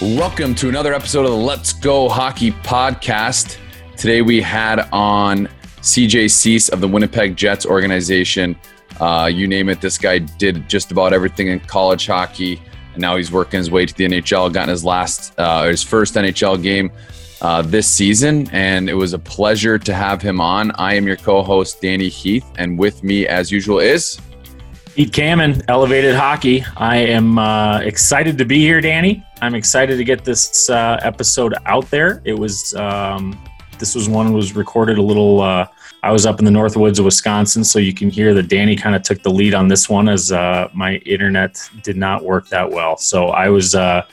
Welcome to another episode of the Let's Go Hockey podcast. Today we had on CJ Suess of the Winnipeg Jets organization. Uh, you name it, this guy did just about everything in college hockey, and now he's working his way to the NHL. Gotten his last, uh, his first NHL game uh, this season, and it was a pleasure to have him on. I am your co-host Danny Heath, and with me, as usual, is Pete Kamen, Elevated Hockey. I am uh, excited to be here, Danny. I'm excited to get this uh, episode out there. It was um, this was one was recorded a little. Uh, I was up in the north woods of Wisconsin, so you can hear that Danny kind of took the lead on this one as uh, my internet did not work that well. So I was uh,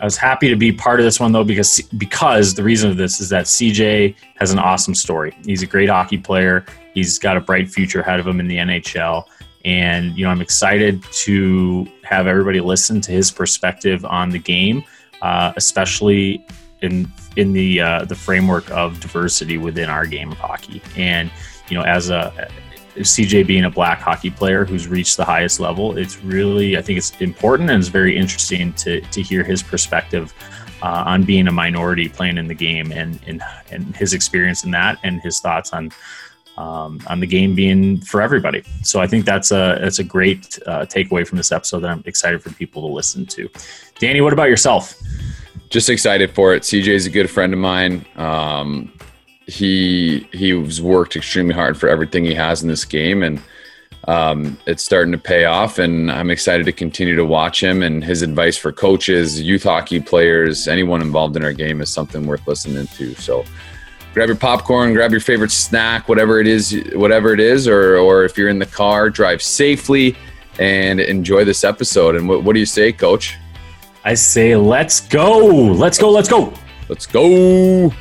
I was happy to be part of this one though because because the reason of this is that CJ has an awesome story. He's a great hockey player. He's got a bright future ahead of him in the NHL and, you know, I'm excited to have everybody listen to his perspective on the game, uh, especially in in the uh, the framework of diversity within our game of hockey. And, you know, as a CJ being a black hockey player who's reached the highest level, it's really, I think it's important and it's very interesting to, to hear his perspective uh, on being a minority playing in the game and, and, and his experience in that and his thoughts on um, on the game being for everybody. So I think that's a that's a great uh, takeaway from this episode that I'm excited for people to listen to. Danny, what about yourself? Just excited for it. CJ is a good friend of mine. Um, he he's worked extremely hard for everything he has in this game, and um, it's starting to pay off. And I'm excited to continue to watch him. And his advice for coaches, youth hockey players, anyone involved in our game is something worth listening to. So grab your popcorn, grab your favorite snack, whatever it is, whatever it is, or or if you're in the car, drive safely and enjoy this episode. And what, what do you say, Coach? I say, let's go, let's go, let's go, let's go.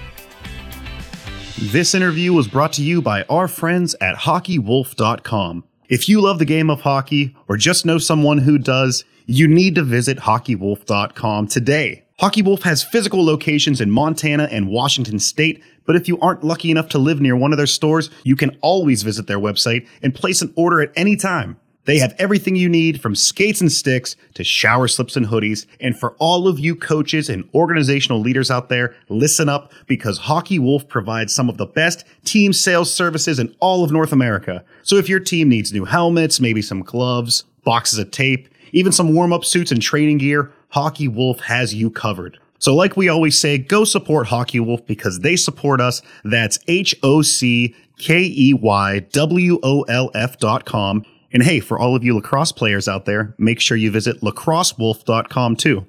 This interview was brought to you by our friends at HockeyWolf.com. If you love the game of hockey or just know someone who does, you need to visit HockeyWolf.com today. Hockey Wolf has physical locations in Montana and Washington State, but if you aren't lucky enough to live near one of their stores, you can always visit their website and place an order at any time. They have everything you need from skates and sticks to shower slips and hoodies. And for all of you coaches and organizational leaders out there, listen up because Hockey Wolf provides some of the best team sales services in all of North America. So if your team needs new helmets, maybe some gloves, boxes of tape, even some warm up suits and training gear, Hockey Wolf has you covered. So, like we always say, go support Hockey Wolf because they support us. That's H O C K E Y W O L F dot com. And hey, for all of you lacrosse players out there, make sure you visit lacrossewolf.com too.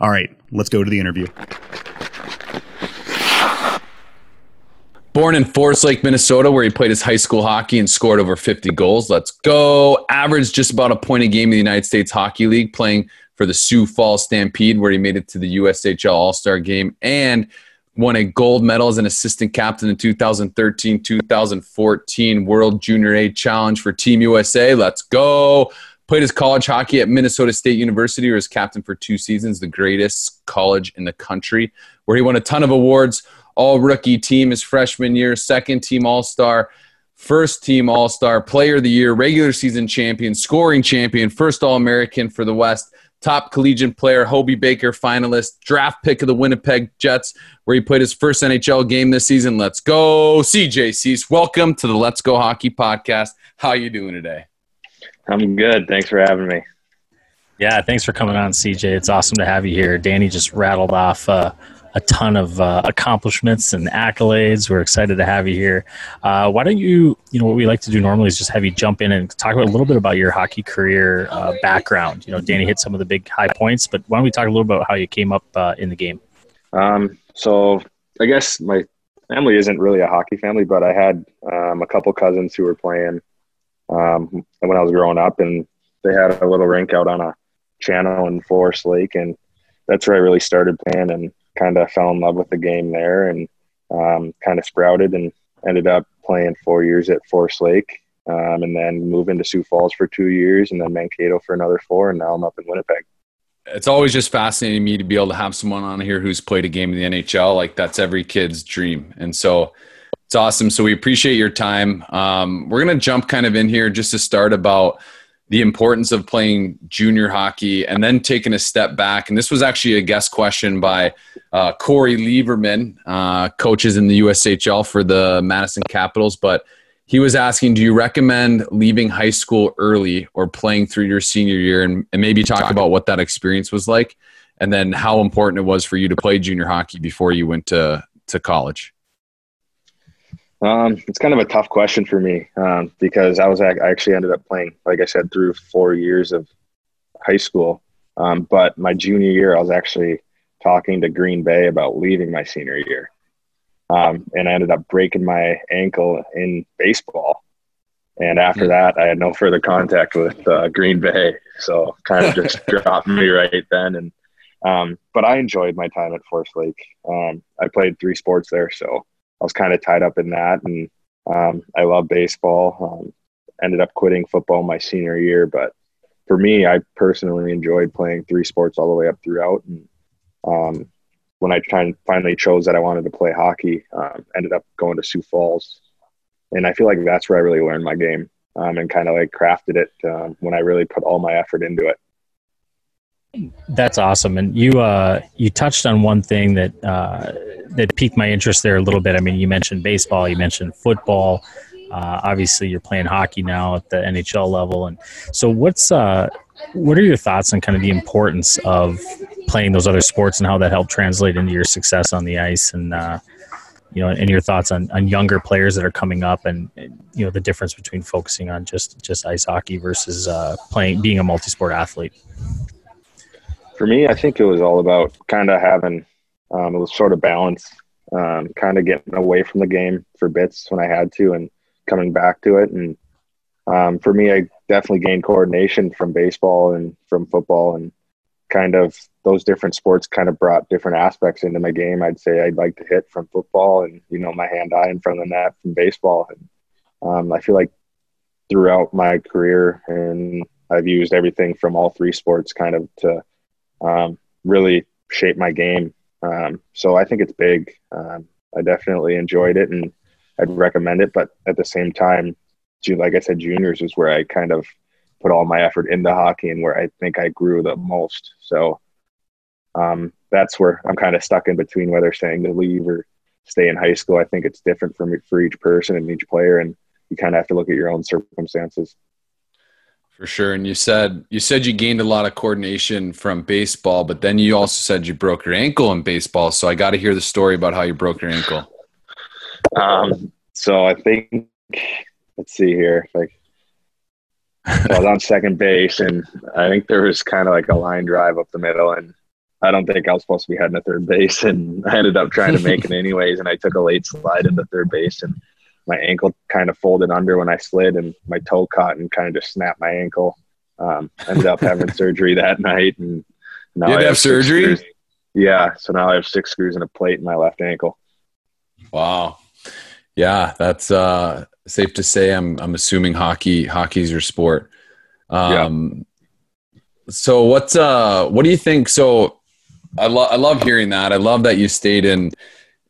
All right, let's go to the interview. Born in Forest Lake, Minnesota, where he played his high school hockey and scored over 50 goals. Let's go. Averaged just about a point a game in the United States Hockey League, playing for the Sioux Falls Stampede, where he made it to the USHL All Star game and won a gold medal as an assistant captain in 2013 2014 World Junior A Challenge for Team USA. Let's go. Played his college hockey at Minnesota State University, where he was captain for two seasons, the greatest college in the country, where he won a ton of awards. All rookie team his freshman year, second team All Star, first team All Star, player of the year, regular season champion, scoring champion, first All American for the West top collegiate player, Hobey Baker finalist, draft pick of the Winnipeg Jets, where he played his first NHL game this season. Let's go, CJ Suess. Welcome to the Let's Go Hockey podcast. How are you doing today? I'm good. Thanks for having me. Yeah, thanks for coming on, CJ. It's awesome to have you here. Danny just rattled off uh, a ton of uh, accomplishments and accolades. We're excited to have you here. Uh, why don't you, you know, what we like to do normally is just have you jump in and talk about a little bit about your hockey career uh, background. You know, Danny hit some of the big high points, but why don't we talk a little about how you came up uh, in the game? Um, so I guess my family isn't really a hockey family, but I had um, a couple cousins who were playing um, when I was growing up, and they had a little rink out on a channel in Forest Lake, and that's where I really started playing. And kind of fell in love with the game there and um, kind of sprouted and ended up playing four years at Forest Lake um, and then moved into Sioux Falls for two years and then Mankato for another four. And now I'm up in Winnipeg. It's always just fascinating to me to be able to have someone on here who's played a game in the NHL. Like that's every kid's dream. And so it's awesome. So we appreciate your time. Um, we're going to jump kind of in here just to start about the importance of playing junior hockey and then taking a step back. And this was actually a guest question by uh, Corey Lieberman, uh, coaches in the USHL for the Madison Capitols. But he was asking, do you recommend leaving high school early or playing through your senior year? And, and maybe talk about what that experience was like and then how important it was for you to play junior hockey before you went to, to college. Um, it's kind of a tough question for me um, because I was I actually ended up playing, like I said, through four years of high school. Um, but my junior year, I was actually talking to Green Bay about leaving my senior year, um, and I ended up breaking my ankle in baseball. And after hmm. that, I had no further contact with uh, Green Bay, so kind of just dropped me right then. And um, but I enjoyed my time at Forest Lake. Um, I played three sports there, so I was kind of tied up in that, and um, I love baseball. Um, ended up quitting football my senior year, but for me, I personally enjoyed playing three sports all the way up throughout. And um, when I finally chose that I wanted to play hockey, um, ended up going to Sioux Falls, and I feel like that's where I really learned my game um, and kind of like crafted it um, when I really put all my effort into it. That's awesome, and you uh, you touched on one thing that uh, that piqued my interest there a little bit. I mean, you mentioned baseball, you mentioned football. Uh, obviously, you're playing hockey now at the NHL level, and so what's uh, what are your thoughts on kind of the importance of playing those other sports and how that helped translate into your success on the ice, and uh, you know, and your thoughts on, on younger players that are coming up, and, you know the difference between focusing on just just ice hockey versus uh, playing being a multi-sport athlete for me, I think it was all about kind of having um, it was sort of balance, um, kind of getting away from the game for bits when I had to, and coming back to it. And um, for me, I definitely gained coordination from baseball and from football, and kind of those different sports kind of brought different aspects into my game. I'd say I'd like to hit from football, and you know my hand eye in front of the net from baseball. And um, I feel like throughout my career, and I've used everything from all three sports kind of to um, really shaped my game. Um, so I think it's big. Um, I definitely enjoyed it and I'd recommend it. But at the same time, like I said, juniors is where I kind of put all my effort into hockey and where I think I grew the most. So um, that's where I'm kind of stuck in between whether saying to leave or stay in high school. I think it's different for me, for each person and each player, and you kind of have to look at your own circumstances. For sure. And you said you said you gained a lot of coordination from baseball, but then you also said you broke your ankle in baseball. So I got to hear the story about how you broke your ankle. Um, so I think let's see here. Like I was on second base, and I think there was kind of like a line drive up the middle, and I don't think I was supposed to be heading to third base, and I ended up trying to make it anyways, and I took a late slide into third base, and my ankle kind of folded under when I slid, and my toe caught and kind of just snapped my ankle. Um, ended up having surgery that night, and now you I have surgery. Screws. Yeah, so now I have six screws and a plate in my left ankle. Wow. Yeah, that's uh, safe to say. I'm I'm assuming hockey hockey's your sport. Um, yeah. So what's uh what do you think? So I love I love hearing that. I love that you stayed in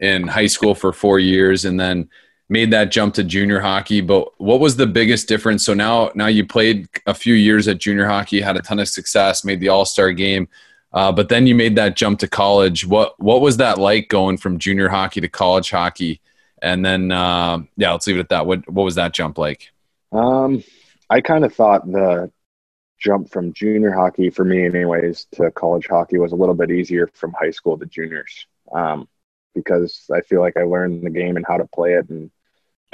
in high school for four years and then made that jump to junior hockey but what was the biggest difference? So now now you played a few years at junior hockey had a ton of success made the all-star game uh, but then you made that jump to college. What what was that like going from junior hockey to college hockey? And then uh, yeah let's leave it at that. What what was that jump like? Um i kind of thought the jump from junior hockey for me anyways to college hockey was a little bit easier from high school to juniors um, because I feel like I learned the game and how to play it and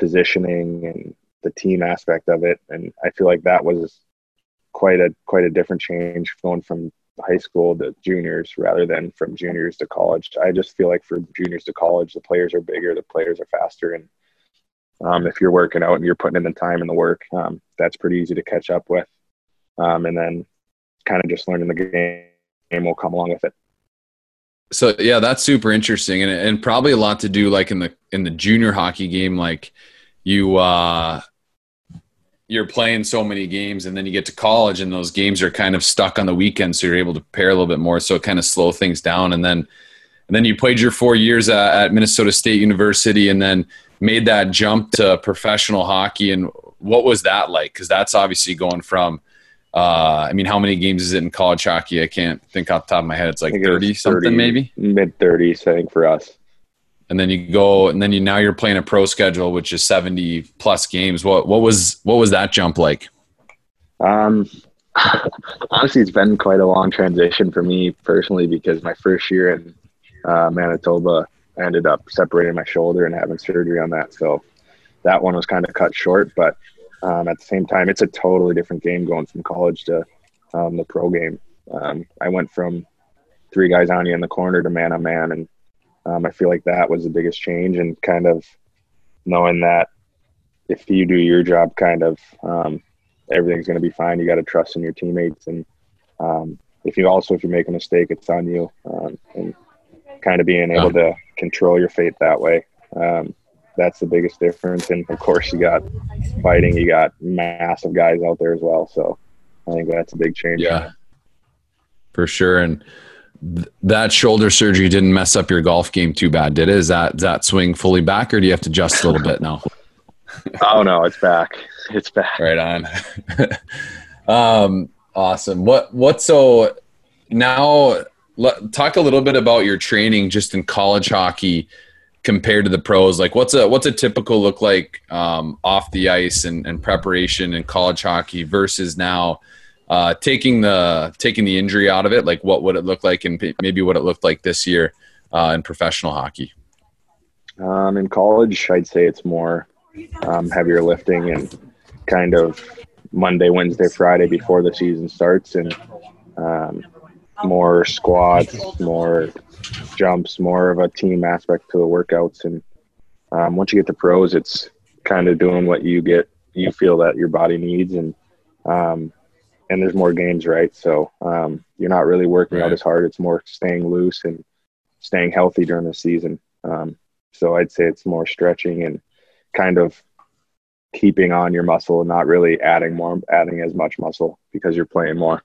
positioning and the team aspect of it. And I feel like that was quite a quite a different change going from high school to juniors rather than from juniors to college. I just feel like for juniors to college, the players are bigger, the players are faster, and um, if you're working out and you're putting in the time and the work, um, that's pretty easy to catch up with. Um, and then kind of just learning the game will come along with it so yeah that's super interesting and, and probably a lot to do like in the in the junior hockey game like you uh you're playing so many games and then you get to college and those games are kind of stuck on the weekend so you're able to prepare a little bit more so it kind of slow things down and then and then you played your four years at, at minnesota state university and then made that jump to professional hockey and what was that like? Because that's obviously going from uh, I mean, how many games is it in college hockey? I can't think off the top of my head. It's like thirty something, maybe mid thirties, I think, for us. And then you go, and then you now you're playing a pro schedule, which is seventy plus games. What what was what was that jump like? Um, honestly, it's been quite a long transition for me personally because my first year in uh, Manitoba, I ended up separating my shoulder and having surgery on that. So that one was kind of cut short, but um, at the same time, it's a totally different game going from college to um, the pro game. Um, I went from three guys on you in the corner to man on man, and um, I feel like that was the biggest change. And kind of knowing that if you do your job, kind of um, everything's going to be fine. You got to trust in your teammates, and um, if you also if you make a mistake, it's on you. and kind of being able to control your fate that way. Um, that's the biggest difference. And of course, you got fighting, you got massive guys out there as well. So I think that's a big change. Yeah, for sure. And th- that shoulder surgery didn't mess up your golf game too bad, did it? Is that is that swing fully back, or do you have to adjust a little bit now? oh no, it's back. It's back. Right on. um, awesome. What what so now? Let, talk a little bit about your training just in college hockey compared to the pros? Like what's a what's a typical look like um, off the ice and, and, preparation in college hockey versus now uh, taking the taking the injury out of it? Like what would it look like and maybe what it looked like this year uh, in professional hockey? Um, in college i'd say it's more um, heavier lifting and kind of monday wednesday friday before the season starts and um, more squats more jumps, more of a team aspect to the workouts. And um, once you get to pros, it's kind of doing what you get, you feel that your body needs, and um, and there's more games, right? So um, you're not really working right. out as hard. It's more staying loose and staying healthy during the season. Um, so I'd say it's more stretching and kind of keeping on your muscle and not really adding more, adding as much muscle because you're playing more.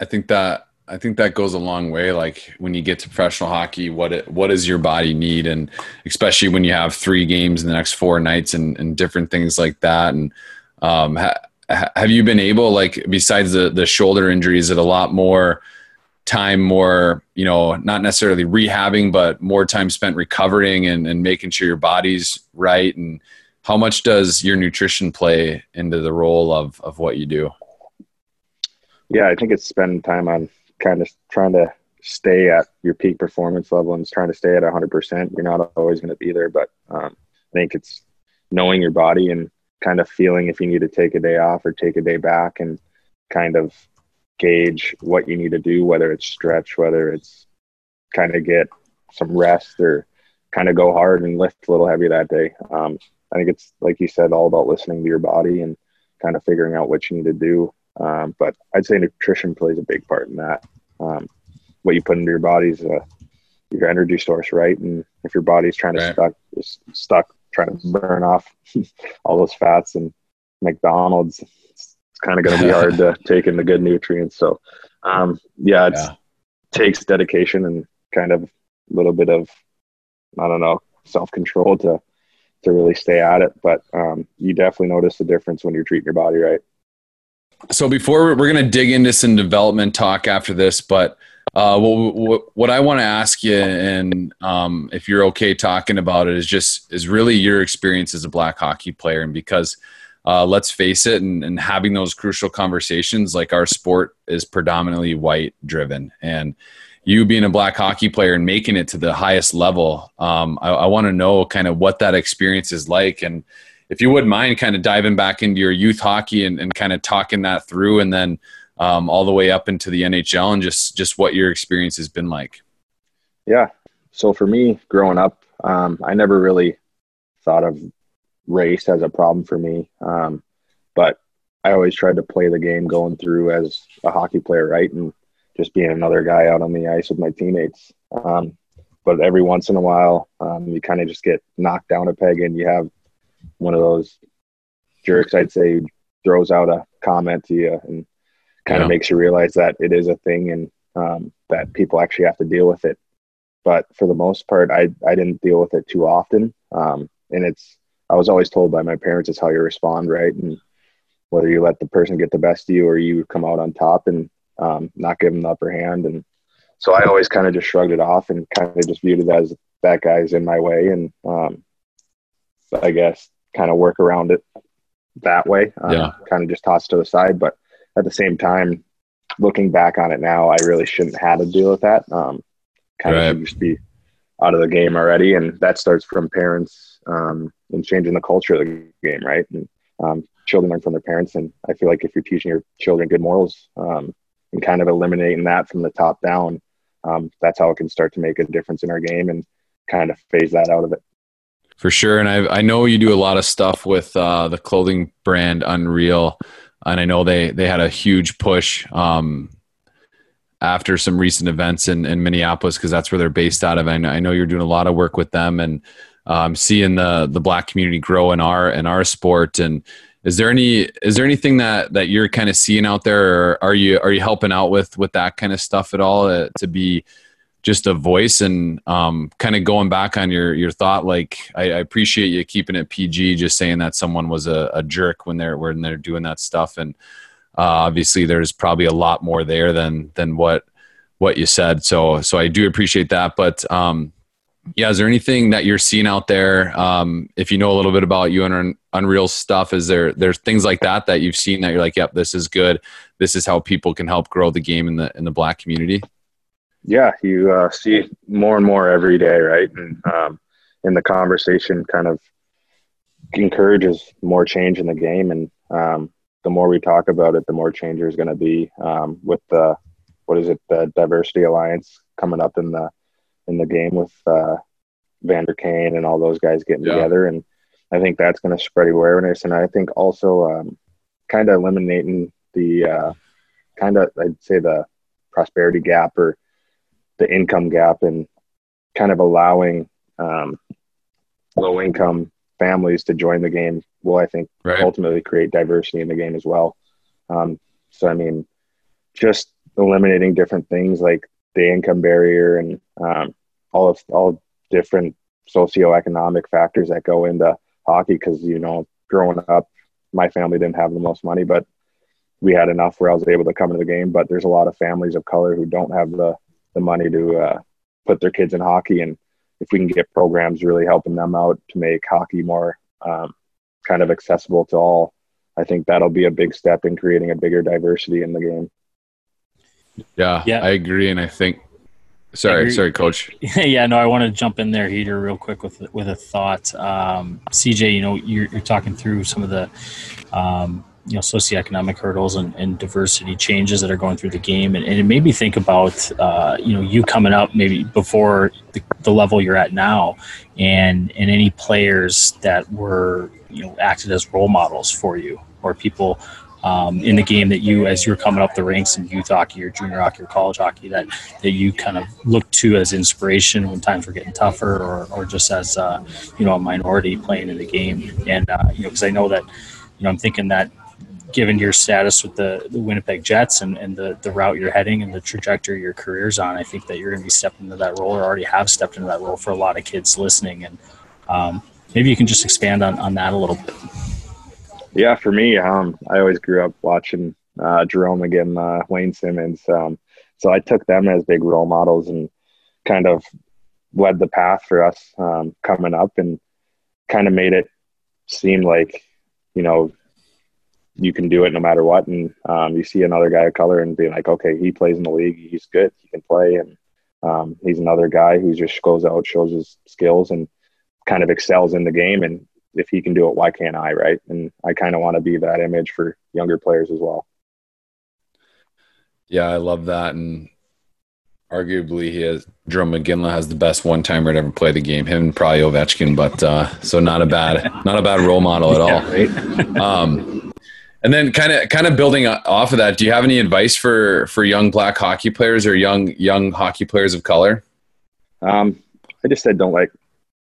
I think that I think that goes a long way. Like when you get to professional hockey, what it, what does your body need, and especially when you have three games in the next four nights and, and different things like that. And um, ha, have you been able, like, besides the the shoulder injury, is it a lot more time, more you know, not necessarily rehabbing, but more time spent recovering and, and making sure your body's right? And how much does your nutrition play into the role of of what you do? Yeah, I think it's spending time on kind of trying to stay at your peak performance level and trying to stay at 100%. You're not always going to be there, but um, I think it's knowing your body and kind of feeling if you need to take a day off or take a day back and kind of gauge what you need to do, whether it's stretch, whether it's kind of get some rest or kind of go hard and lift a little heavy that day. Um, I think it's like you said, all about listening to your body and kind of figuring out what you need to do. Um, but I'd say nutrition plays a big part in that. Um, what you put into your body is uh, your energy source, right? And if your body's trying to right. stuck, is stuck trying to burn off all those fats and McDonald's, it's, it's kind of going to be hard to take in the good nutrients. So, um, yeah, it yeah. takes dedication and kind of a little bit of, I don't know, self control to to really stay at it. But um, you definitely notice the difference when you're treating your body right so before we're going to dig into some development talk after this, but uh, what, what, I want to ask you, and um, if you're okay talking about it, is just is really your experience as a black hockey player, and because uh, let's face it, and, and having those crucial conversations, like our sport is predominantly white driven, and you being a black hockey player and making it to the highest level, um, I, I want to know kind of what that experience is like, and if you wouldn't mind kind of diving back into your youth hockey and, and kind of talking that through and then um, all the way up into the NHL and just, just what your experience has been like. Yeah. So for me growing up, um, I never really thought of race as a problem for me. Um, but I always tried to play the game going through as a hockey player, right? And just being another guy out on the ice with my teammates. Um, but every once in a while, um, you kind of just get knocked down a peg and you have one of those jerks, I'd say, throws out a comment to you and kind yeah. of makes you realize that it is a thing and um, that people actually have to deal with it. But for the most part, I I didn't deal with it too often. Um, and it's I was always told by my parents it's how you respond, right? And whether you let the person get the best of you or you come out on top and um, not give them the upper hand. And so I always kind of just shrugged it off and kind of just viewed it as that guy's in my way. And um, I guess kind of work around it that way. Um, yeah. Kind of just toss to the side. But at the same time, looking back on it now, I really shouldn't have to deal with that. Um, kind right. of should just be out of the game already. And that starts from parents um, and changing the culture of the game, right? And um, children learn from their parents. And I feel like if you're teaching your children good morals um, and kind of eliminating that from the top down, um, that's how it can start to make a difference in our game and kind of phase that out of it. For sure. And I, I know you do a lot of stuff with uh, the clothing brand Unreal. And I know they, they had a huge push um, after some recent events in, in Minneapolis because that's where they're based out of. I know, I know you're doing a lot of work with them and um, seeing the the black community grow in our in our sport. And is there any is there anything that that you're kind of seeing out there, or are you are you helping out with with that kind of stuff at all uh, to be just a voice and um, kind of going back on your your thought like I, I, appreciate you keeping it pg just saying that someone was a, a jerk when they're when they're doing that stuff. And uh, obviously there's probably a lot more there than than what what you said. So so i do appreciate that. But um, yeah is there anything that you're seeing out there? Um, if you know a little bit about you and unreal stuff is there there's things like that that you've seen that you're like yep this is good. This is how people can help grow the game in the in the black community yeah, you uh, see more and more every day, right? And um, in the conversation, kind of encourages more change in the game, and um, the more we talk about it, the more change there's going to be. Um, with the what is it, the Diversity Alliance coming up in the in the game with uh, Vander Kane and all those guys getting yeah. together, and I think that's going to spread awareness, and I think also um, kind of eliminating the uh, kind of I'd say the prosperity gap or the income gap and kind of allowing um, low income families to join the game will I think right. ultimately create diversity in the game as well. Um, so I mean, just eliminating different things like the income barrier and um, all of all different socioeconomic factors that go into hockey. Because you know, growing up, my family didn't have the most money, but we had enough where I was able to come to the game. But there's a lot of families of color who don't have the the money to uh, put their kids in hockey. And if we can get programs really helping them out to make hockey more um, kind of accessible to all, I think that'll be a big step in creating a bigger diversity in the game. Yeah, yeah. I agree. And I think, sorry, sorry, coach. yeah, no, I want to jump in there, Heater, real quick with, with a thought. Um, CJ, you know, you're, you're talking through some of the, um, you know socioeconomic hurdles and, and, diversity changes that are going through the game. And, and it made me think about uh, you know you coming up maybe before the, the, level you're at now and and any players that were you know acted as role models for you or people um, in the game that you as you're coming up the ranks in youth hockey or junior hockey or college hockey that that you kind of look to as inspiration when times were getting tougher or, or just as uh, you know a minority playing in the game. And uh, you know because I know that you know I'm thinking that given your status with the, the Winnipeg Jets and, and the, the route you're heading and the trajectory your career's on, I think that you're going to be stepping into that role or already have stepped into that role for a lot of kids listening. And um, maybe you can just expand on, on that a little bit. Yeah, for me, um, I always grew up watching uh, Jarome Iginla, uh, Wayne Simmonds. Um, so I took them as big role models and kind of led the path for us um, coming up and kind of made it seem like, you know, you can do it no matter what. And um, you see another guy of color and being like, okay, he plays in the league, he's good, he can play, and um, he's another guy who just goes out, shows his skills, and kind of excels in the game. And if he can do it, why can't I? Right? And I kind of want to be that image for younger players as well. Yeah, I love that, and arguably he has Jarome Iginla has the best one timer to ever play the game. Him and probably Ovechkin, but uh, so not a bad not a bad role model at all. Yeah, right? um, and then kind of kind of building off of that, do you have any advice for for young black hockey players or young young hockey players of color? Um, I just said don't let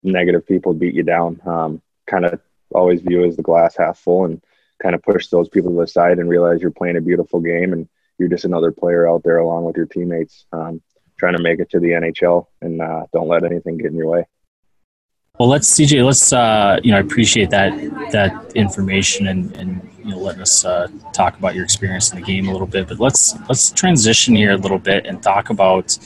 negative people beat you down. Um, kind of always view as the glass half full and kind of push those people to the side and realize you're playing a beautiful game and you're just another player out there along with your teammates um, trying to make it to the NHL and uh, don't let anything get in your way. Well, let's CJ. Let's uh, you know I appreciate that that information and and you know letting us uh, talk about your experience in the game a little bit. But let's let's transition here a little bit and talk about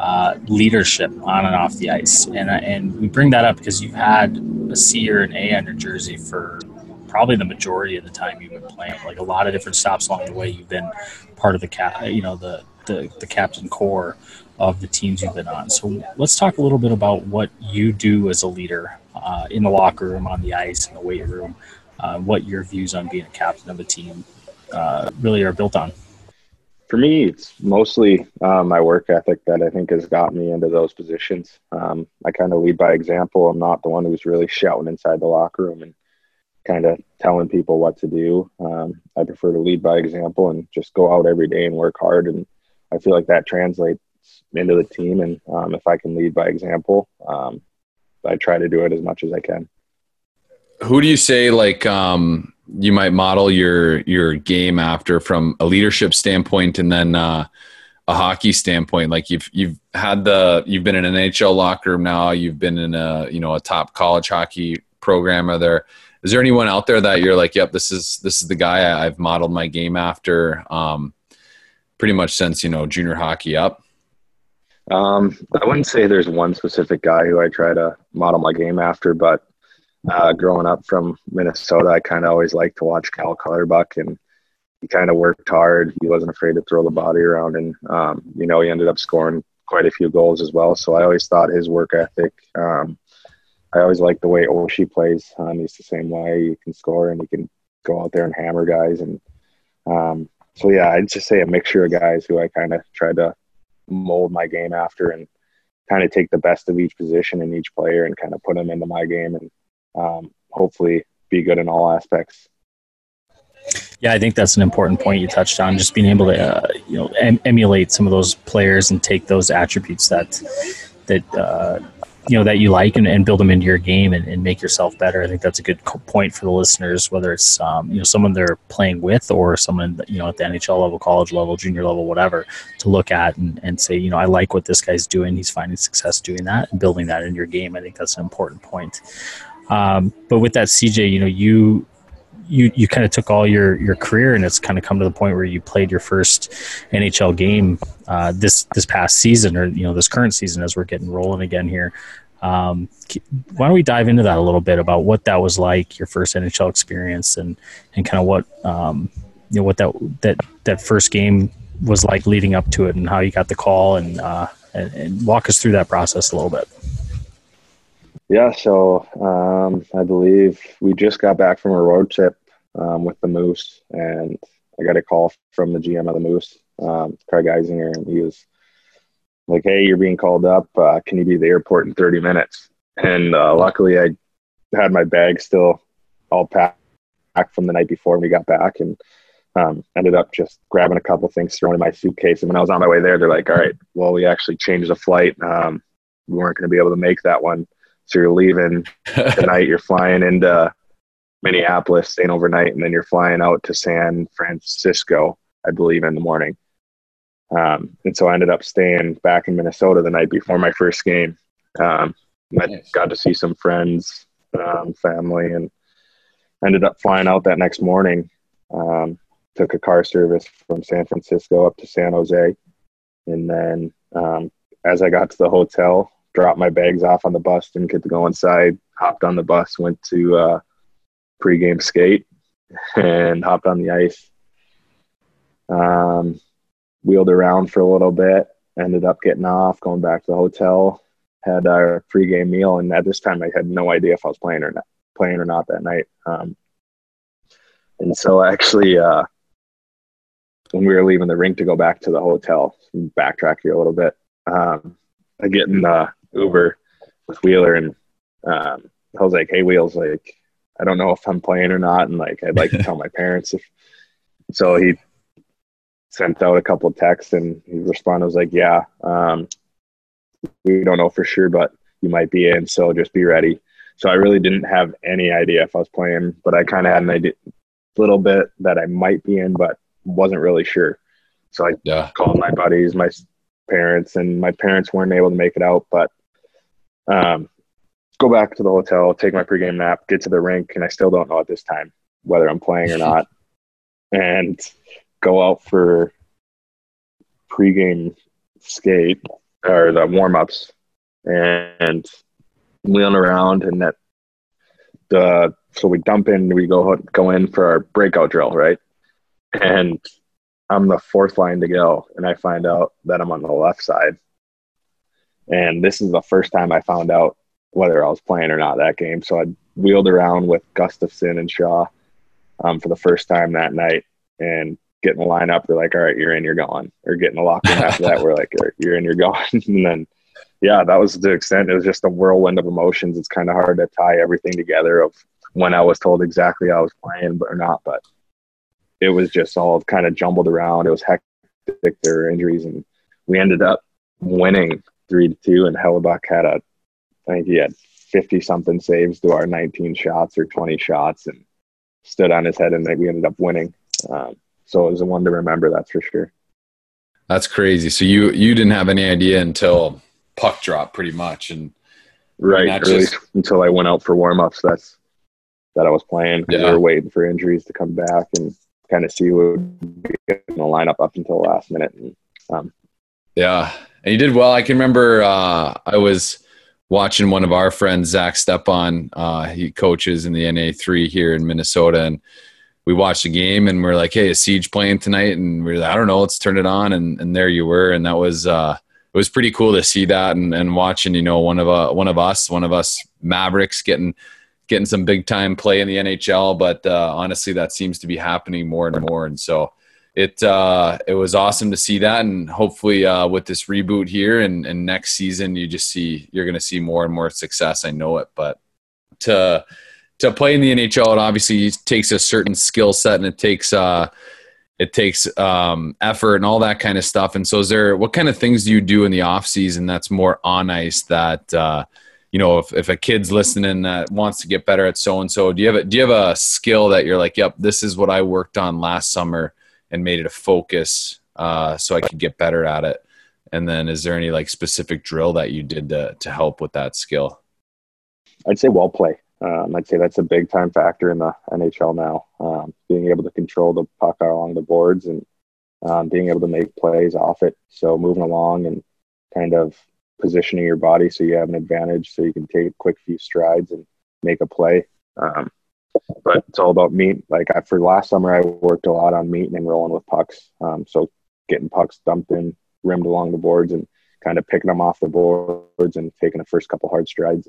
uh, leadership on and off the ice. And uh, and we bring that up because you've had a C or an A on your jersey for probably the majority of the time you've been playing. Like a lot of different stops along the way, you've been part of the cap, you know, the the, the captain core of the teams you've been on. So let's talk a little bit about what you do as a leader uh, in the locker room, on the ice, in the weight room. Uh, what your views on being a captain of a team uh, really are built on. For me, it's mostly uh, my work ethic that I think has got me into those positions. Um, I kind of lead by example. I'm not the one who's really shouting inside the locker room and kind of telling people what to do. Um, I prefer to lead by example and just go out every day and work hard. And I feel like that translates into the team. And um, if I can lead by example, um, I try to do it as much as I can. Who do you say like um, you might model your your game after from a leadership standpoint, and then uh, a hockey standpoint? Like you've you've had the you've been in an NHL locker room now. You've been in a you know a top college hockey program. Are there is there anyone out there that you're like, yep, this is this is the guy I've modeled my game after, um, pretty much since you know junior hockey up? Um, I wouldn't say there's one specific guy who I try to model my game after, but uh, growing up from Minnesota, I kind of always liked to watch Cal Clutterbuck, and he kind of worked hard. He wasn't afraid to throw the body around, and um, you know he ended up scoring quite a few goals as well. So I always thought his work ethic. Um, I always liked the way Oshie plays. Um, he's the same way. He can score and he can go out there and hammer guys. And um, so yeah, I'd just say a mixture of guys who I kind of tried to mold my game after and kind of take the best of each position and each player and kind of put them into my game and um, hopefully be good in all aspects. Yeah, I think that's an important point you touched on. Just being able to, uh, you know, em- emulate some of those players and take those attributes that that uh, you know that you like and, and build them into your game and, and, make yourself better. I think that's a good point for the listeners, whether it's um, you know someone they're playing with or someone you know at the NHL level, college level, junior level, whatever, to look at and, and say, you know, I like what this guy's doing. He's finding success doing that and building that in your game. I think that's an important point. Um, but with that, CJ, you know, you you you kind of took all your your career and it's kind of come to the point where you played your first NHL game uh, this this past season or you know this current season as we're getting rolling again here. Um, why don't we dive into that a little bit about what that was like, your first NHL experience, and and kind of what um, you know what that that that first game was like leading up to it, and how you got the call, and uh, and, and walk us through that process a little bit. Yeah, so um, I believe we just got back from a road trip um, with the Moose, and I got a call from the GM of the Moose, um, Craig Heisinger, and he was like, "Hey, you're being called up. Uh, can you be at the airport in 30 minutes?" And uh, luckily, I had my bag still all packed from the night before we got back, and um, ended up just grabbing a couple things, throwing in my suitcase. And when I was on my way there, they're like, "All right, well, we actually changed the flight. Um, we weren't going to be able to make that one." So you're leaving tonight. You're flying into Minneapolis, staying overnight, and then you're flying out to San Francisco, I believe, in the morning. Um, and so I ended up staying back in Minnesota the night before my first game. Um, I got to see some friends, um, family, and ended up flying out that next morning. Um, took a car service from San Francisco up to San Jose. And then um, as I got to the hotel, dropped my bags off on the bus, didn't get to go inside, hopped on the bus, went to uh, pregame skate, and hopped on the ice. Um, wheeled around for a little bit, ended up getting off, going back to the hotel, had our pregame meal, and at this time I had no idea if I was playing or not, playing or not that night. Um, and so actually, uh, when we were leaving the rink to go back to the hotel, backtrack here a little bit, um, I get in the Uber with Wheeler, and um, I was like, "Hey, Wheels, like, I don't know if I'm playing or not, and like, I'd like to tell my parents if." So he sent out a couple of texts, and he responded, "Was like, yeah, um, we don't know for sure, but you might be in, so just be ready." So I really didn't have any idea if I was playing, but I kind of had an idea, little bit that I might be in, but wasn't really sure. So I yeah. called my buddies, my parents, and my parents weren't able to make it out, but um, go back to the hotel, take my pregame nap, get to the rink, and I still don't know at this time whether I'm playing or not. and go out for pregame skate or the warm ups and wheeling around and that the so we dump in we go go in for our breakout drill right and i'm the fourth line to go and i find out that i'm on the left side and this is the first time i found out whether i was playing or not that game so i wheeled around with gustafsson and shaw um, for the first time that night and getting the lineup they're like all right you're in you're gone or getting the locker room after that we're like you're in you're gone and then yeah, that was the extent. It was just a whirlwind of emotions. It's kind of hard to tie everything together of when I was told exactly I was playing or not, but it was just all kind of jumbled around. It was hectic. There were injuries, and we ended up winning three to two. And Hellebuyck had a, I think he had fifty something saves to our nineteen shots or twenty shots, and stood on his head, and we ended up winning. Um, so it was a one to remember. That's for sure. That's crazy. So you you didn't have any idea until puck drop pretty much. And right, at least until I went out for warm ups, that's that I was playing. Yeah. We were waiting for injuries to come back and kind of see who would be in the lineup up until the last minute. And, um, yeah, and you did well. I can remember uh, I was watching one of our friends, Zach Stepan. Uh, he coaches in the NA three here in Minnesota, and we watched the game and we are like, "Hey, is CJ playing tonight?" And we are like, "I don't know, let's turn it on." And and there you were, and that was uh, it was pretty cool to see that and, and watching, you know, one of uh, one of us, one of us Mavericks getting getting some big time play in the NHL. But uh, honestly, that seems to be happening more and more. And so it uh, it was awesome to see that. And hopefully, uh, with this reboot here and, and next season, you just see you're going to see more and more success. I know it, but to to play in the NHL, it obviously takes a certain skill set and it takes uh, it takes um, effort and all that kind of stuff. And so, is there what kind of things do you do in the off season that's more on ice that uh, you know if, if a kid's listening that wants to get better at so and so, do you have a, do you have a skill that you're like, yep, this is what I worked on last summer and made it a focus uh, so I could get better at it. And then, is there any like specific drill that you did to to help with that skill? I'd say wall play. Um, I'd say that's a big time factor in the NHL now. Um, being able to control the puck along the boards and um, being able to make plays off it. So moving along and kind of positioning your body so you have an advantage, so you can take a quick few strides and make a play. Um, but it's all about meat. Like I, for last summer, I worked a lot on meat and rolling with pucks. Um, so getting pucks dumped in, rimmed along the boards, and kind of picking them off the boards and taking the first couple hard strides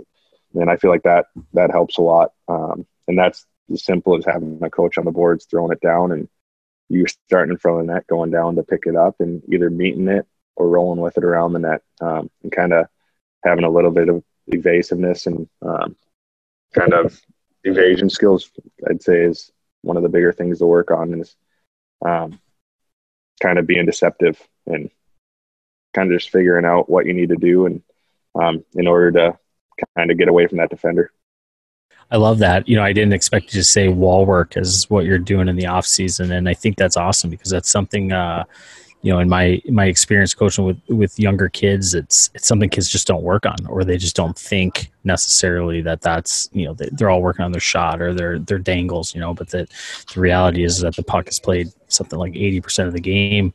and I feel like that that helps a lot. Um, and that's as simple as having a coach on the boards throwing it down, and you starting of the net, going down to pick it up, and either meeting it or rolling with it around the net, um, and kind of having a little bit of evasiveness and um, kind of evasion skills. I'd say is one of the bigger things to work on, is um, kind of being deceptive and kind of just figuring out what you need to do and um, in order to kind of get away from that defender. I love that. You know, I didn't expect you to say wall work as what you're doing in the off season, and I think that's awesome because that's something. Uh, you know, in my my experience coaching with with younger kids, it's it's something kids just don't work on, or they just don't think necessarily that that's you know they're all working on their shot or their their dangles, you know. But that the reality is that the puck is played something like eighty percent of the game,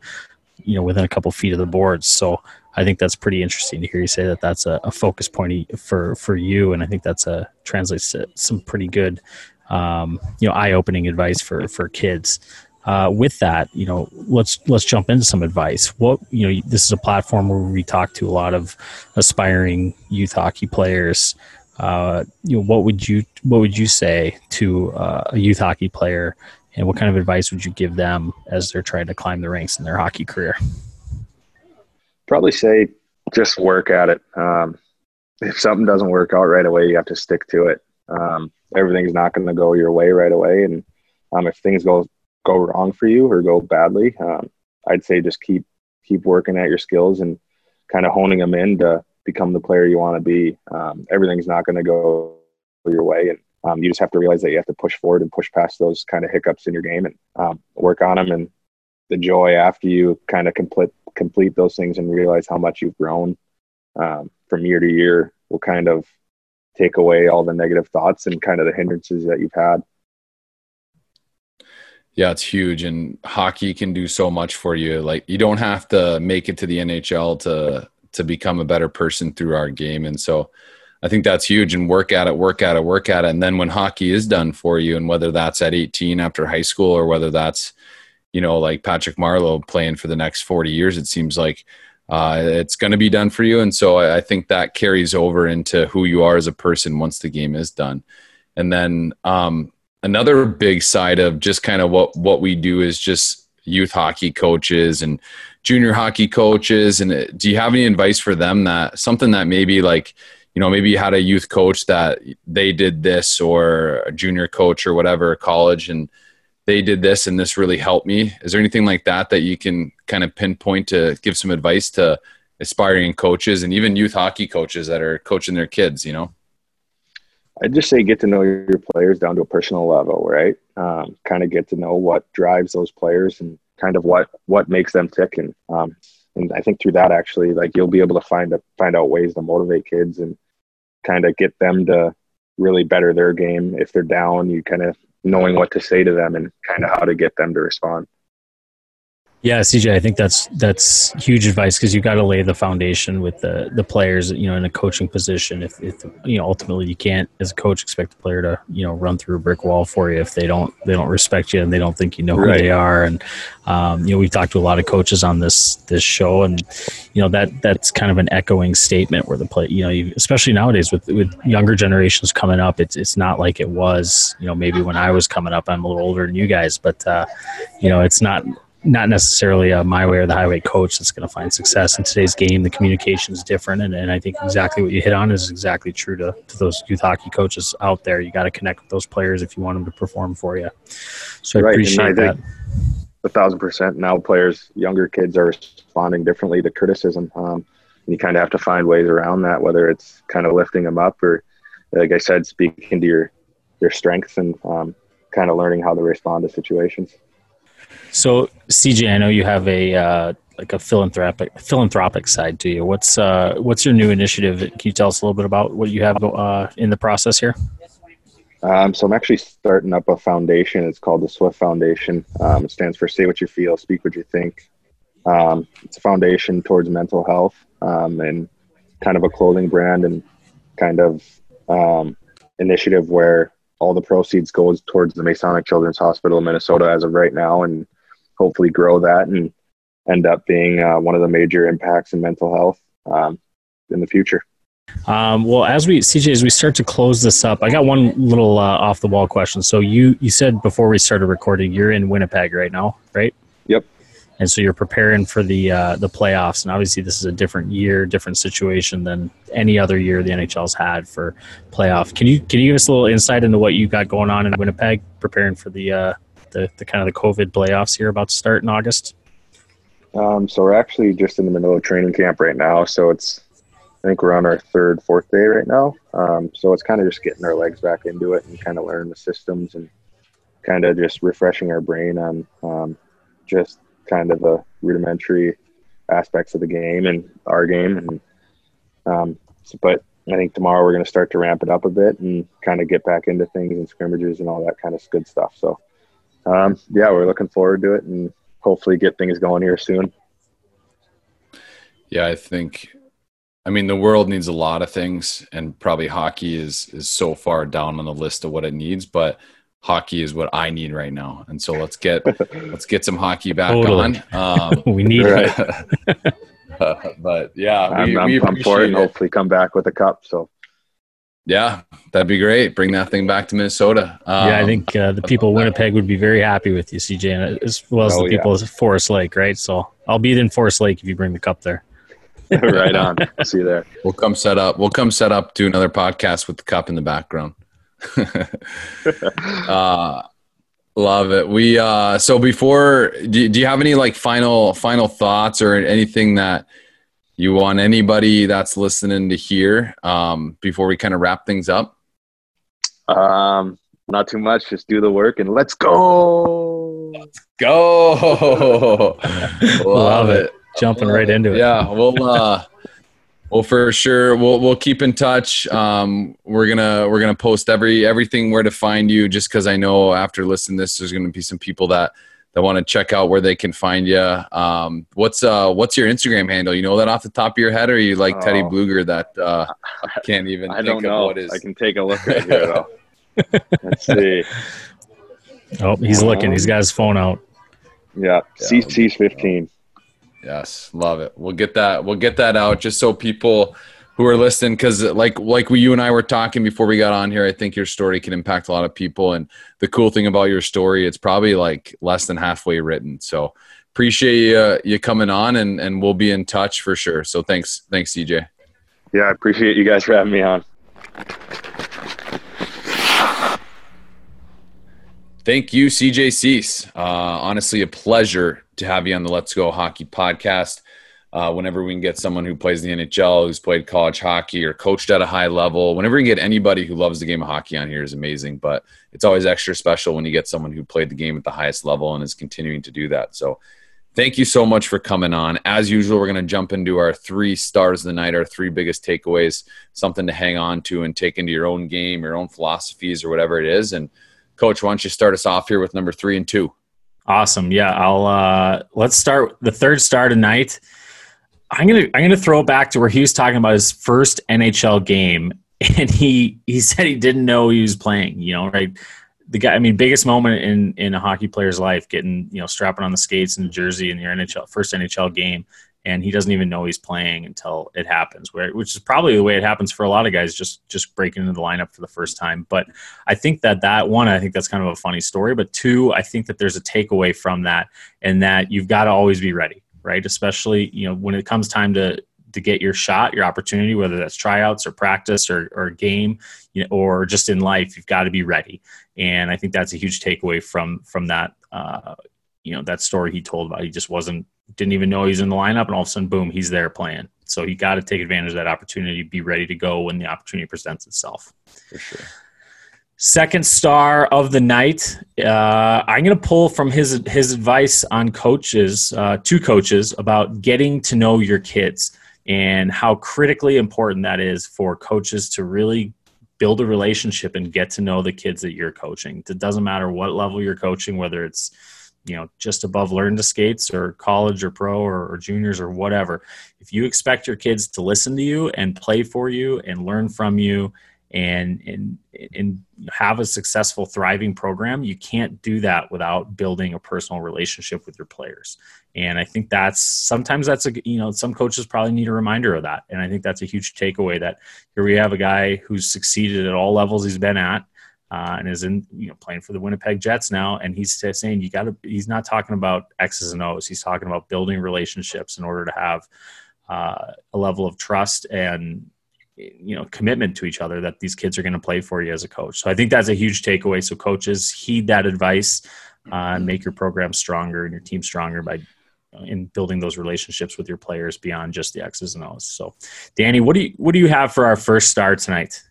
you know, within a couple feet of the boards. So I think that's pretty interesting to hear you say that that's a, a focus point for for you, and I think that's a translates to some pretty good, um, you know, eye opening advice for for kids. Uh, with that, you know, let's let's jump into some advice. What you know, this is a platform where we talk to a lot of aspiring youth hockey players. Uh, you know, what would you what would you say to uh, a youth hockey player, and what kind of advice would you give them as they're trying to climb the ranks in their hockey career? probably say just work at it. Um, if something doesn't work out right away, you have to stick to it. Um, everything's not going to go your way right away, and um, if things go go wrong for you or go badly, um, I'd say just keep keep working at your skills and kind of honing them in to become the player you want to be. Um, everything's not going to go your way, and um, you just have to realize that you have to push forward and push past those kind of hiccups in your game and work on them. And the joy after you kind of complete complete those things and realize how much you've grown um, from year to year will kind of take away all the negative thoughts and kind of the hindrances that you've had. Yeah, it's huge, and hockey can do so much for you. Like you don't have to make it to the NHL to to become a better person through our game, and so I think that's huge. And work at it, work at it, work at it, and then when hockey is done for you, and whether that's at 18 after high school or whether that's you know like Patrick Marleau playing for the next 40 years, it seems like uh, it's going to be done for you. And so I, I, think that carries over into who you are as a person once the game is done. And then um, another big side of just kind of what what we do is just youth hockey coaches and junior hockey coaches and uh, do you have any advice for them that something that maybe like you know maybe you had a youth coach that they did this or a junior coach or whatever college and they did this and this really helped me? Is there anything like that that you can kind of pinpoint to give some advice to aspiring coaches and even youth hockey coaches that are coaching their kids you know I'd just say get to know your players down to a personal level, right? Um, kind of get to know what drives those players and kind of what what makes them tick, and um, and I think through that actually, like you'll be able to find a, find out ways to motivate kids and kind of get them to really better their game. If they're down, you kind of knowing what to say to them and kind of how to get them to respond. Yeah, CJ, I think that's that's huge advice because you got to lay the foundation with the the players, you know, in a coaching position. If, if you know, ultimately, you can't as a coach expect a player to you know run through a brick wall for you if they don't they don't respect you and they don't think you know who right. they are. And um, you know, we've talked to a lot of coaches on this this show, and you know that that's kind of an echoing statement where the play, you know, you, especially nowadays with with younger generations coming up, it's it's not like it was, you know, maybe when I was coming up. I'm a little older than you guys, but uh, you know, it's not not necessarily a my way or the highway coach that's going to find success in today's game. The communication is different, and, and I think exactly what you hit on is exactly true to, to those youth hockey coaches out there. You got to connect with those players if you want them to perform for you. So I right. appreciate I that. A thousand percent. Now players, younger kids are responding differently to criticism. Um, and you kind of have to find ways around that, whether it's kind of lifting them up or, like I said, speaking to your your strengths and um, kind of learning how to respond to situations. So, CJ, I know you have a uh, like a philanthropic philanthropic side to you. What's uh, what's your new initiative? Can you tell us a little bit about what you have uh, in the process here? Um, so I'm actually starting up a foundation. It's called the Swyft Foundation. Um, it stands for Say What You Feel, Speak What You Think. Um, it's a foundation towards mental health um, and kind of a clothing brand and kind of um, initiative where all the proceeds goes towards the Masonic Children's Hospital in Minnesota as of right now, and hopefully grow that and end up being uh, one of the major impacts in mental health um, in the future. Um, well, as we CJ, as we start to close this up, I got one little uh, off the wall question. So you you said before we started recording, you're in Winnipeg right now, right? Yep and so you're preparing for the uh, the playoffs. And obviously, this is a different year, different situation than any other year the NHL's had for playoff. Can you can you give us a little insight into what you got going on in Winnipeg, preparing for the uh, the, the kind of the COVID playoffs here about to start in August? Um, so we're actually just in the middle of training camp right now. So it's I think we're on our third, fourth day right now. Um, so it's kind of just getting our legs back into it and kind of learning the systems and kind of just refreshing our brain on um, just kind of the rudimentary aspects of the game and our game. And um, so, but I think tomorrow we're going to start to ramp it up a bit and kind of get back into things and scrimmages and all that kind of good stuff. So, um, yeah, we're looking forward to it and hopefully get things going here soon. Yeah, I think. I mean, the world needs a lot of things, and probably hockey is is so far down on the list of what it needs. But hockey is what I need right now. And so let's get let's get some hockey back totally. on. Um, we need it. uh, but yeah, we, I'm, I'm, I'm for it and hopefully come back with a cup. So yeah, that'd be great. Bring that thing back to Minnesota. Um, yeah, I think uh, the people of Winnipeg would be very happy with you, CJ, as well as oh, the people yeah. of Forest Lake, right? So I'll be in Forest Lake if you bring the cup there. right on. See you there. We'll come set up. We'll come set up do another podcast with the cup in the background. uh, love it. We uh, so before, do, do you have any like final final thoughts or anything that you want anybody that's listening to hear um, before we kind of wrap things up? Um, not too much. Just do the work and let's go. Let's go. Love it. Jumping right into it. Yeah, we'll uh, Well, for sure, we'll we'll keep in touch. Um, we're gonna we're gonna post every everything where to find you. Just because I know after listening to this, there's gonna be some people that that want to check out where they can find you. Um, what's uh what's your Instagram handle? You know that off the top of your head, or are you like oh, Teddy Blueger that uh, can't even? I don't know. what is? I can take a look right here though. Let's see. Oh, he's um, looking. He's got his phone out. Yeah, yeah. CC's fifteen. Yes, love it. We'll get that. We'll get that out just so people who are listening, because like like we, you and I were talking before we got on here, I think your story can impact a lot of people. And the cool thing about your story, it's probably like less than halfway written. So appreciate you uh, you coming on, and and we'll be in touch for sure. So thanks, thanks, CJ. Yeah, I appreciate you guys for having me on. Thank you, CJ Suess. Uh, honestly, a pleasure to have you on the Let's Go Hockey podcast. Uh, whenever we can get someone who plays the NHL, who's played college hockey or coached at a high level, whenever we get anybody who loves the game of hockey on here is amazing. But it's always extra special when you get someone who played the game at the highest level and is continuing to do that. So thank you so much for coming on. As usual, we're going to jump into our three stars of the night, our three biggest takeaways, something to hang on to and take into your own game, your own philosophies, or whatever it is. And coach, why don't you start us off here with number three and two? Awesome. Yeah, I'll uh let's start the third star tonight. I'm gonna I'm gonna throw it back to where he was talking about his first NHL game, and he he said he didn't know he was playing. You know, right? The guy. I mean, biggest moment in in a hockey player's life, getting you know strapping on the skates and the jersey in your NHL first NHL game, and he doesn't even know he's playing until it happens where which is probably the way it happens for a lot of guys just just breaking into the lineup for the first time but i think that that one i think that's kind of a funny story but two i think that there's a takeaway from that and that you've got to always be ready right especially you know when it comes time to to get your shot your opportunity whether that's tryouts or practice or, or game you know, or just in life you've got to be ready and i think that's a huge takeaway from from that uh, you know that story he told about he just wasn't didn't even know he was in the lineup, and all of a sudden, boom, he's there playing. So he got to take advantage of that opportunity, be ready to go when the opportunity presents itself. For sure. Second star of the night, uh, I'm going to pull from his his advice on coaches, uh, two coaches, about getting to know your kids and how critically important that is for coaches to really build a relationship and get to know the kids that you're coaching. It doesn't matter what level you're coaching, whether it's you know just above learn to skates or college or pro or, or, juniors or whatever if you expect your kids to listen to you and play for you and learn from you and and and have a successful thriving program you can't do that without building a personal relationship with your players and i think that's sometimes that's a you know some coaches probably need a reminder of that and i think that's a huge takeaway that here we have a guy who's succeeded at all levels he's been at uh, and is in you know playing for the Winnipeg Jets now. And he's saying you got to. He's not talking about X's and O's. He's talking about building relationships in order to have uh, a level of trust and you know commitment to each other that these kids are going to play for you as a coach. So I think that's a huge takeaway. So coaches heed that advice uh, and make your program stronger and your team stronger by in building those relationships with your players beyond just the X's and O's. So, Danny, what do you what do you have for our first star tonight?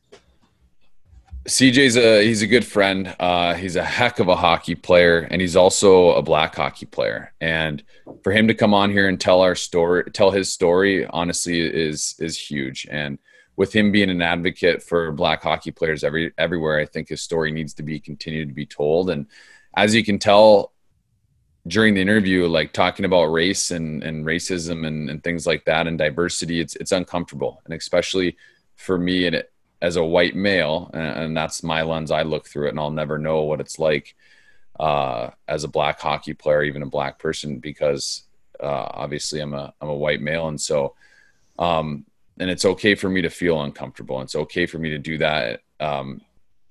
CJ's a he's a good friend. Uh, he's a heck of a hockey player, and he's also a black hockey player. And for him to come on here and tell our story, tell his story, honestly, is is huge. And with him being an advocate for black hockey players every everywhere, I think his story needs to be continued to be told. And as you can tell during the interview, like talking about race and, and racism and, and things like that and diversity, it's it's uncomfortable, and especially for me, and it as a white male, and, that's my lens. I look through it, and I'll never know what it's like uh, as a black hockey player, even a black person, because uh, obviously I'm a I'm a white male, and so um, and it's okay for me to feel uncomfortable. and It's okay for me to do that. Um,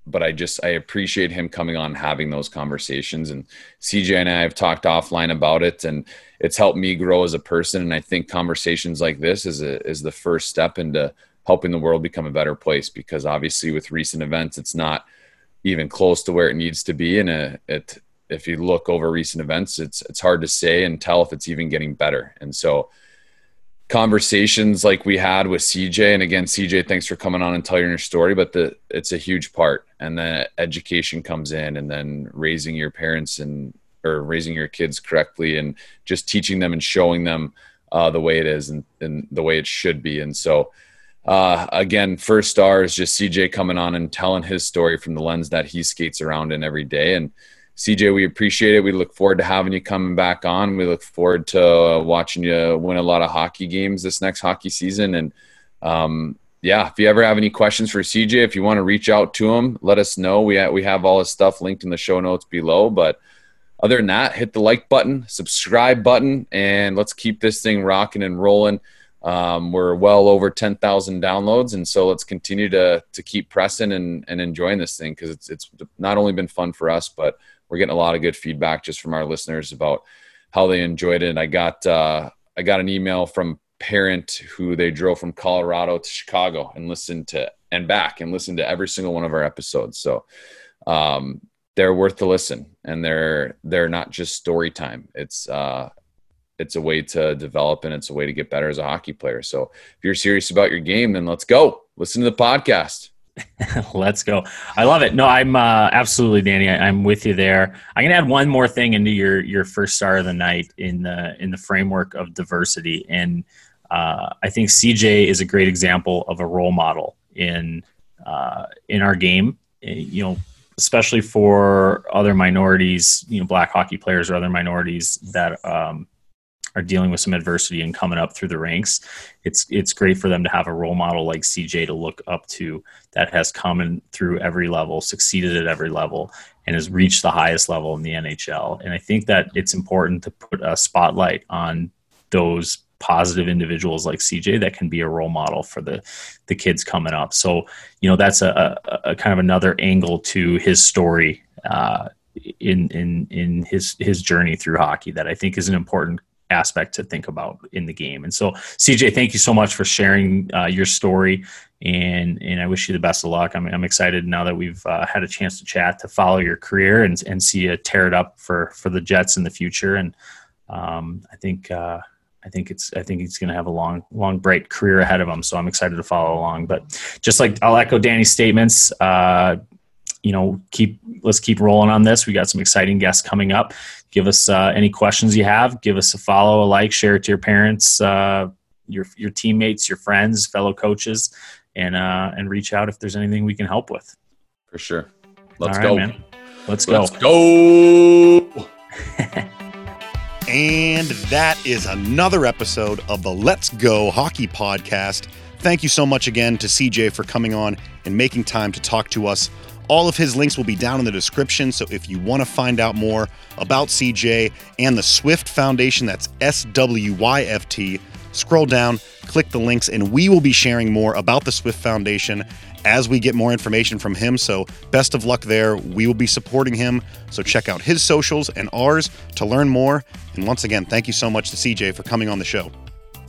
but I just I appreciate him coming on having those conversations and CJ and I have talked offline about it and it's helped me grow as a person and I think conversations like this is a, is the first step into helping the world become a better place because obviously with recent events it's not even close to where it needs to be and uh, it if you look over recent events it's it's hard to say and tell if it's even getting better and so conversations like we had with CJ and again CJ thanks for coming on and telling your story but the it's a huge part and the education comes in and then raising your parents and or raising your kids correctly and just teaching them and showing them uh, the way it is and, and the way it should be. And so, uh, again, first star is just CJ coming on and telling his story from the lens that he skates around in every day. And CJ, we appreciate it. We look forward to having you coming back on. We look forward to uh, watching you win a lot of hockey games this next hockey season. And um, yeah, if you ever have any questions for CJ, if you want to reach out to him, let us know. We ha- we have all his stuff linked in the show notes below. But other than that, hit the like button, subscribe button, and let's keep this thing rocking and rolling. Um, we're well over 10,000 downloads, and so let's continue to to keep pressing and, and enjoying this thing because it's it's not only been fun for us, but we're getting a lot of good feedback just from our listeners about how they enjoyed it. And I got uh, I got an email from parent who they drove from Colorado to Chicago and listened to and back and listened to every single one of our episodes. So um, they're worth the listen and they're they're not just story time it's uh it's a way to develop and it's a way to get better as a hockey player so if you're serious about your game then let's go listen to the podcast let's go. I love it. No i'm uh, absolutely danny I, am with you there. I'm gonna add one more thing into your your first star of the night in the in the framework of diversity. And uh, i think cj is a great example of a role model in uh, in our game you know especially for other minorities, you know, black hockey players or other minorities that um, are dealing with some adversity and coming up through the ranks. It's it's great for them to have a role model like CJ to look up to that has come through every level, succeeded at every level, and has reached the highest level in the NHL. And I think that it's important to put a spotlight on those positive individuals like CJ that can be a role model for the the kids coming up. So you know that's a, a, a kind of another angle to his story uh, in in in his his journey through hockey that I think is an important aspect to think about in the game. And so CJ, thank you so much for sharing uh, your story. And, and I wish you the best of luck. I'm, I'm excited now that we've uh, had a chance to chat to follow your career and, and see you tear it up for, for the Jets in the future. And um, I think, uh, I think it's I think he's going to have a long, long, bright career ahead of him. So I'm excited to follow along. But just like I'll echo Danny's statements. Uh, you know, keep let's keep rolling on this. We got some exciting guests coming up. Give us uh, any questions you have. Give us a follow, a like, share it to your parents, uh, your your teammates, your friends, fellow coaches, and uh, and reach out if there's anything we can help with. For sure. Let's go. Man. Let's go. Let's go. And that is another episode of the Let's Go Hockey Podcast. Thank you so much again to CJ for coming on and making time to talk to us. All of his links will be down in the description. So if you want to find out more about CJ and the Swyft Foundation, that's S W Y F T, scroll down, click the links, and we will be sharing more about the Swyft Foundation as we get more information from him. So, best of luck there. We will be supporting him. So, check out his socials and ours to learn more. And once again, thank you so much to CJ for coming on the show.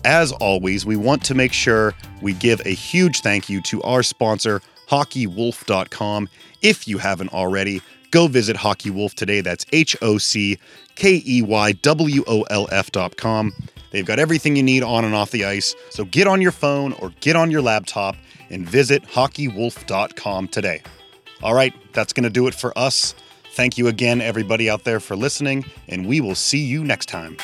As always, we want to make sure we give a huge thank you to our sponsor, HockeyWolf.com. If you haven't already, go visit Hockey Wolf today. That's H O C K E Y W O L F.com. They've got everything you need on and off the ice. So get on your phone or get on your laptop and visit hockeywolf.com today. All right, that's going to do it for us. Thank you again, everybody out there, for listening, and we will see you next time.